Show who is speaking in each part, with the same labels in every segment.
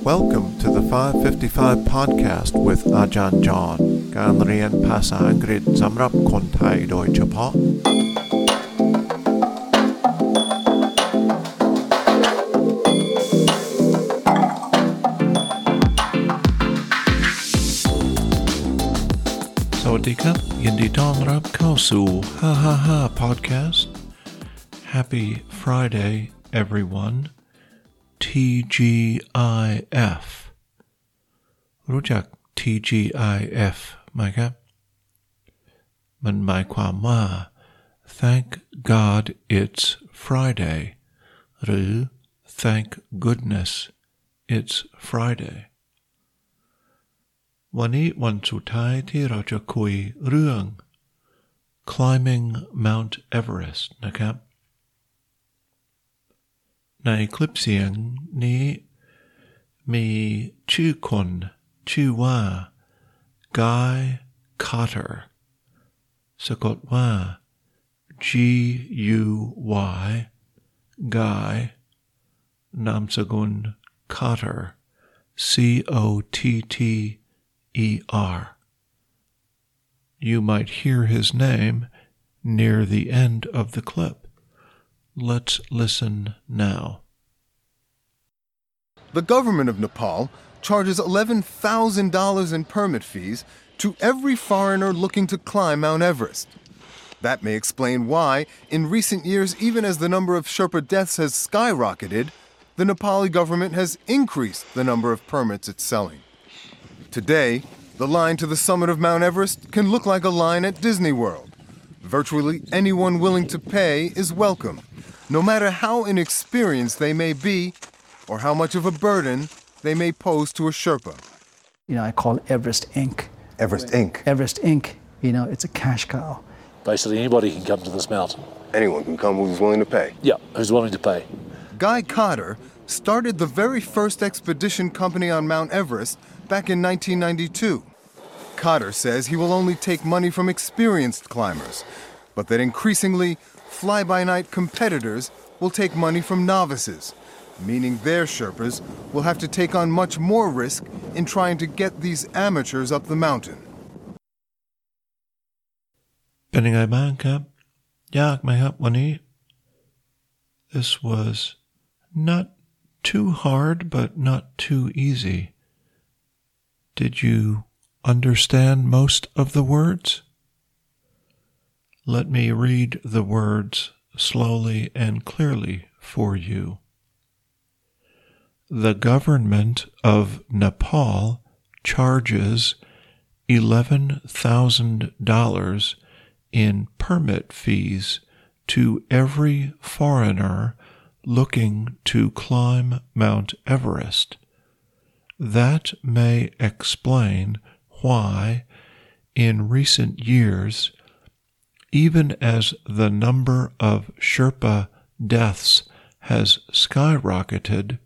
Speaker 1: Welcome to the 555 podcast with Ajahn John การเรียนภาษาอังกฤษสำหรับคนไทยโดยเฉพาะ สวัสดีครับ ยินดีต้อนรับเข้าสู่555 podcast Happy Friday everyone TGIF รู้จัก TGIF ไหมครับ มันหมายความว่า Thank God it's Friday หรือ Thank goodness it's Friday วันนี้วันสุดท้ายที่เราจะคุยเรื่อง climbing Mount Everest นะครับ ในคลิปเสียงนี้ มีชื่อคน ชื่อว่า Guy Cotter. สะกดว่า G U Y Guy. นามสกุล Cotter. C O T T E R. You might hear his name near the end of the clip. Let's listen now.
Speaker 2: The government of Nepal charges $11,000 in permit fees to every foreigner looking to climb Mount Everest. That may explain why, in recent years, even as the number of Sherpa deaths has skyrocketed, the Nepali government has increased the number of permits it's selling. Today, the line to the summit of Mount Everest can look like a line at Disney World. Virtually anyone willing to pay is welcome, no matter how inexperienced they may be or how much of a burden they may pose to a Sherpa.
Speaker 3: you know, I call Everest Inc.
Speaker 2: Everest Inc.
Speaker 3: Everest Inc. You know, it's a cash cow.
Speaker 4: Basically, anybody can come to this mountain.
Speaker 2: Anyone can come who's willing to pay.
Speaker 4: Yeah, who's willing to pay.
Speaker 2: Guy Cotter started the very first expedition company on Mount Everest back in 1992. Cotter says he will only take money from experienced climbers, but that increasingly, fly by night competitors will take money from novices, meaning their Sherpas will have to take on much more risk in trying to get these amateurs up the mountain.
Speaker 1: เป็นยังไงบ้างครับ ยากไหมครับวันนี้ This was not too hard but not too easy. Did you understand most of the words? Let me read the words slowly and clearly for you. The government of Nepal charges $11,000 in permit fees to every foreigner looking to climb Mount Everest. That may explain why, in recent years, even as the number of Sherpa deaths has skyrocketed,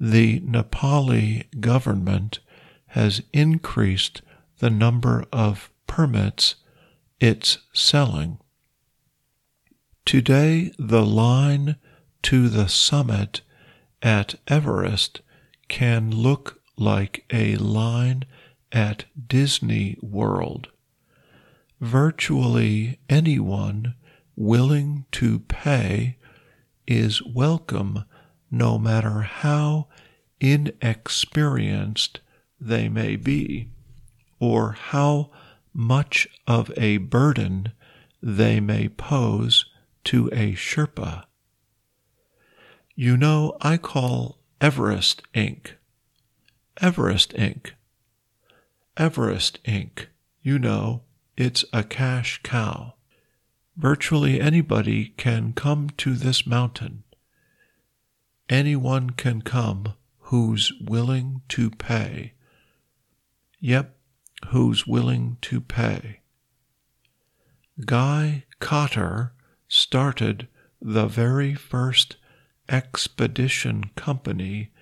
Speaker 1: the Nepali government has increased the number of permits it's selling. Today, the line to the summit at Everest can look like a line at Disney World. Virtually anyone willing to pay is welcome no matter how inexperienced they may be or how much of a burden they may pose to a Sherpa. You know, I call Everest Inc. Everest Inc. Everest Inc. You know, it's a cash cow. Virtually anybody can come to this mountain. Anyone can come who's willing to pay. Yep, who's willing to pay. Guy Cotter started the very first expedition company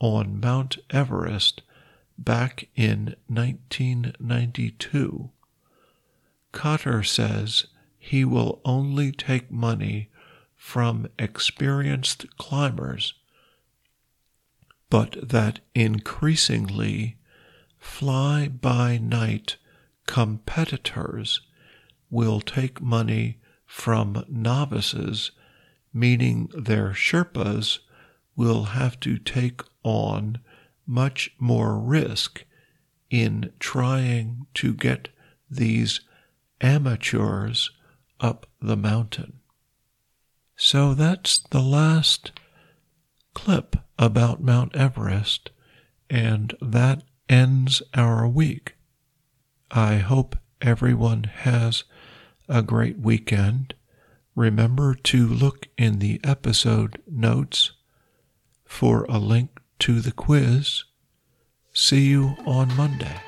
Speaker 1: on Mount Everest back in 1992. Cotter says he will only take money from experienced climbers but that increasingly fly by night competitors will take money from novices, meaning their Sherpas will have to take on much more risk in trying to get these amateurs up the mountain. So that's the last clip about Mount Everest, and that ends our week. I hope everyone has a great weekend. Remember to look in the episode notes for a link to the quiz. See you on Monday.